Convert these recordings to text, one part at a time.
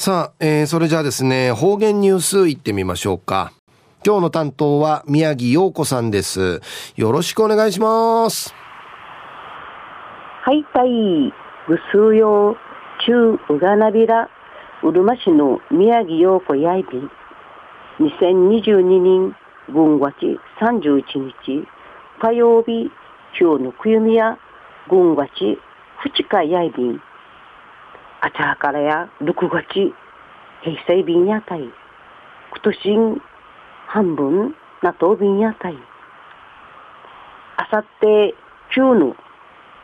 さあ、えー、それじゃあですね、方言ニュースいってみましょうか。今日の担当は宮城洋子さんです。よろしくお願いします。はい、はい。ぐすうよう、中うがなびら、うるま市の宮城洋子やいび。2022年5月31日、火曜日、今日のくゆみや、5月2日やいびん。あちゃからや6月、平成便やたい。今年半分、なと便やたい。あさって、中の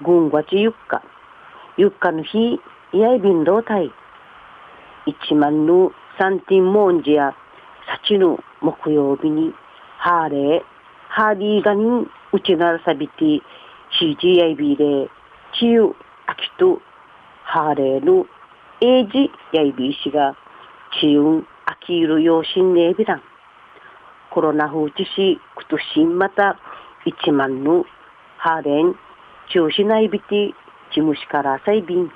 5月4日、4日の日、やいびんどうたい。一万の三ンモンジや、さちの木曜日に、ハーレー、ハーディーガニン、うちならさびて、CGIB で、ちゆ、あきと、ハーレーのエイジやいびいしが、チウン、アキール養親ネビラン。コロナ風知し、くとしんまた、一万のハーレン、中止ないびて、チムシからさいびん。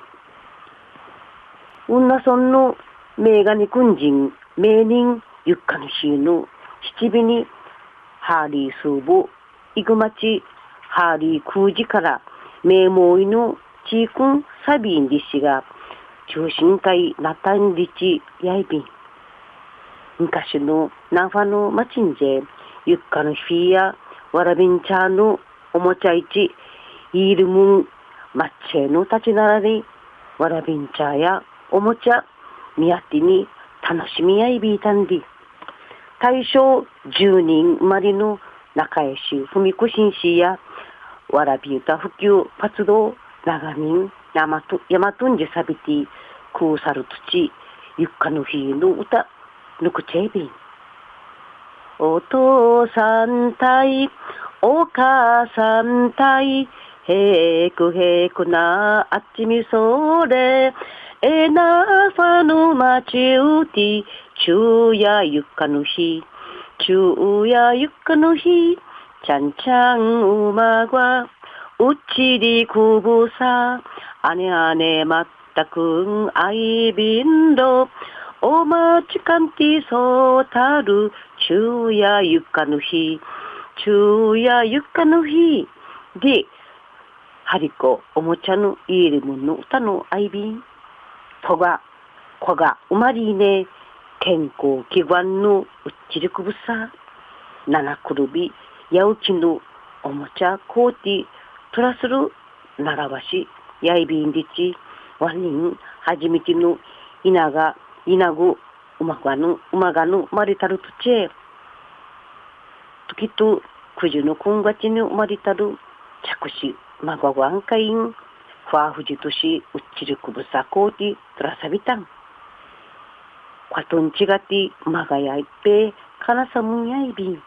うんなそんの、メーガニくんじん、メーニン、ゆっかのしの、七尾に、ハーリースーブ、イグマチ、ハーリー空時から、メーモーイの、チークン、サビンディシが、中心会ナタンリチヤイビン。昔のナファの町んぜ、ゆっかのフィーや、わらびんちゃのおもちゃいち、イールムン、マッチェの立ち並び、わらびんちゃやおもちゃ、みやってに楽しみやいびいたんで、大正10人生まれの仲良し、ふみこしんしや、わらび歌普及活動、長民、ヤマト、ヤマトンジサビティ、クーサル土、ゆっかの日の歌、ぬくちえびん。お父さん対、お母さん対、へくへくな、あっちみそれ、えなさぬまちうて、ちゅうやゆっかの日、ちゅうやゆっかの日、ちゃんちゃんうまが、うちりくぶさ、あねあねまったくんあいびんど、おまちかんてそうたる、ちゅうやゆかぬひ、ちゅうやゆかぬひ、で、はりこ、おもちゃのいえりむの歌のあいびん、とが、こが、うまりね、健康祈願のうちりくぶさ、ななくるび、やうちのおもちゃこうて、プラスるならばし、やいびんりち、わにん、はじめての、いなが、いなぐ、うまがぬ、うまがぬ、まりたるとちえ、ときと、くじのこんがちに生まれたる、着し、まがわんかいん、ふわふじとし、うっちるくぶさこうて、とらさびたん。かとんちがて、まがやいっぺ、かなさむんやいびん。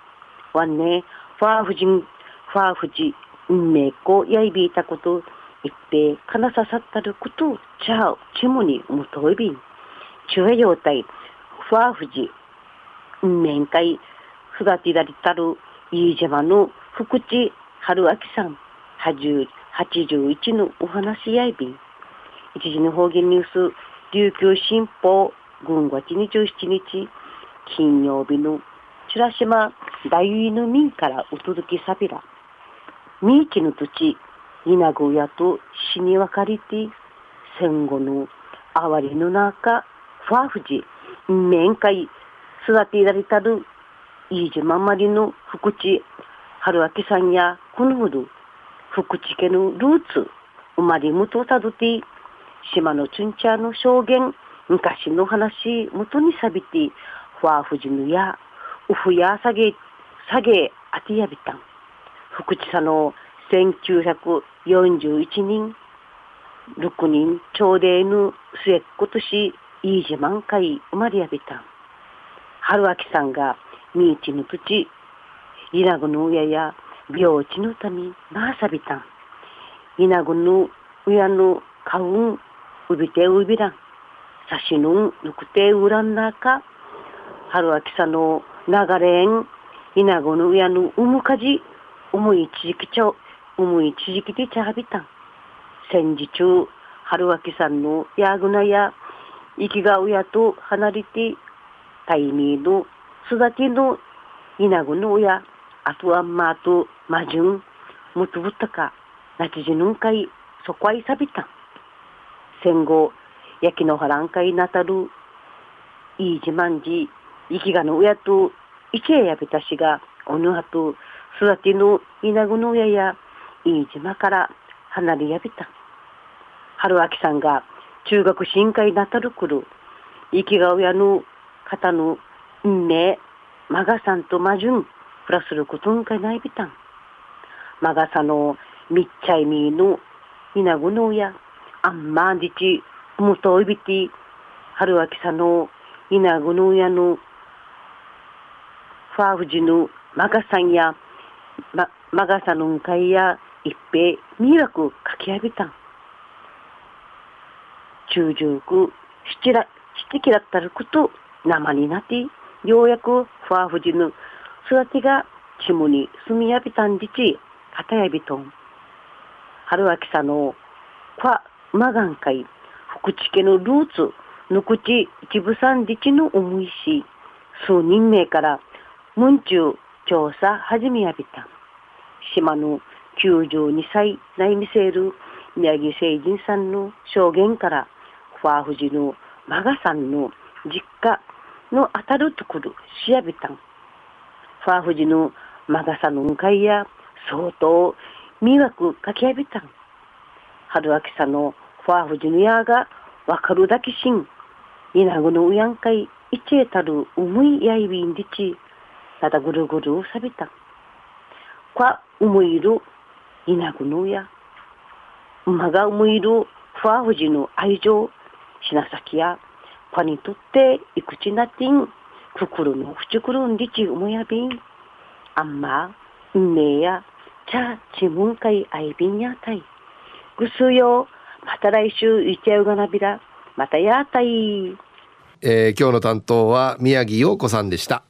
わんね、ふわふじん、ふわふじ、運命こやいびいたこと一平かなささったることちゃうちむにむといびん。中へ状態ふわふじ。運命会ふがてられたる飯島の福地春明さん。81のお話やいびん。一時の方言ニュース琉球新報軍月27日金曜日の白島大尉の民からお届けさびら。三木の土地、稲子屋と死に分かりて、戦後の哀れの中、ファーフジ、面会、育てられたる、飯島まりの福地、春明さんや、このほど、福地家のルーツ、生まれ元をたどって、島のチュンチャーの証言、昔の話、元にさびて、ファーフジのや、ウフや下げ、下げ、あてやびたん。福知さの1941人、6人朝礼の末っ子とし、飯島満開生まれやびた。春明さんが、三市の土地、稲子の親や病地のため、まあさびたん。稲子の親の顔ん、うびてうびらん。さしのん、ぬくてうらんなか、春明さんの流れん、稲子の親のうむかじ、思いちじきちょ、思いちじきでちゃはびたん。戦時中、春脇さんのやぐなや、息が親と離れて、タイミーの育ての稲子の親、あとはまと、まじゅん、むつぶったか、なちじぬんかい、そこはいさびたん。戦後、焼きのはらんかいなたる、いいじまんじ、息がの親と、いちえやびたしが、おぬはと、育ての稲子の親や、いいじまから離れやびた。春秋さんが中学深海なたるくる、生きが親の方の運命、マガさんとマジュン、プラスることんかないびたん。マガサのみっちゃいみのいなぐの親、あんまんじち、むといびて、春秋さのいなぐの親のファーフジのマガさんや、ま、マガサのんかいや、一平、迷惑かきあびたん。中十区、七ら、七期だったること、生になって、ようやくファーフジの育てがちむに住みやびたんじち、かたやびとん。春秋さの、ファ、マガンかい、福地家のルーツ、ぬくち、一部産自治の思いし、数人名から、文中調査始めやびた。島の92歳内見せる宮城聖人さんの証言から、ファーフジのマガさんの実家の当たるところ調べたん。ファーフジのマガさんの向かいや相当迷惑かきあびたん。春秋さんのファーフジのやがわかるだけしん。稲子のうやんかい一えたる思いやいびんでち、ただぐるぐるうさびた。こわ、うむいる、いなぐぬや。馬がうむいる、ふわふじぬ愛情、しなきや。こにとって、いくちなてん、くくるのふちくるんりちうむやびん。あんま、うめや、ちゃ、ちむんかいあいびんやたい。ぐすよ、また来週、いちゃうがなびら、またやたい。えー、今日の担当は宮城陽子さんでした。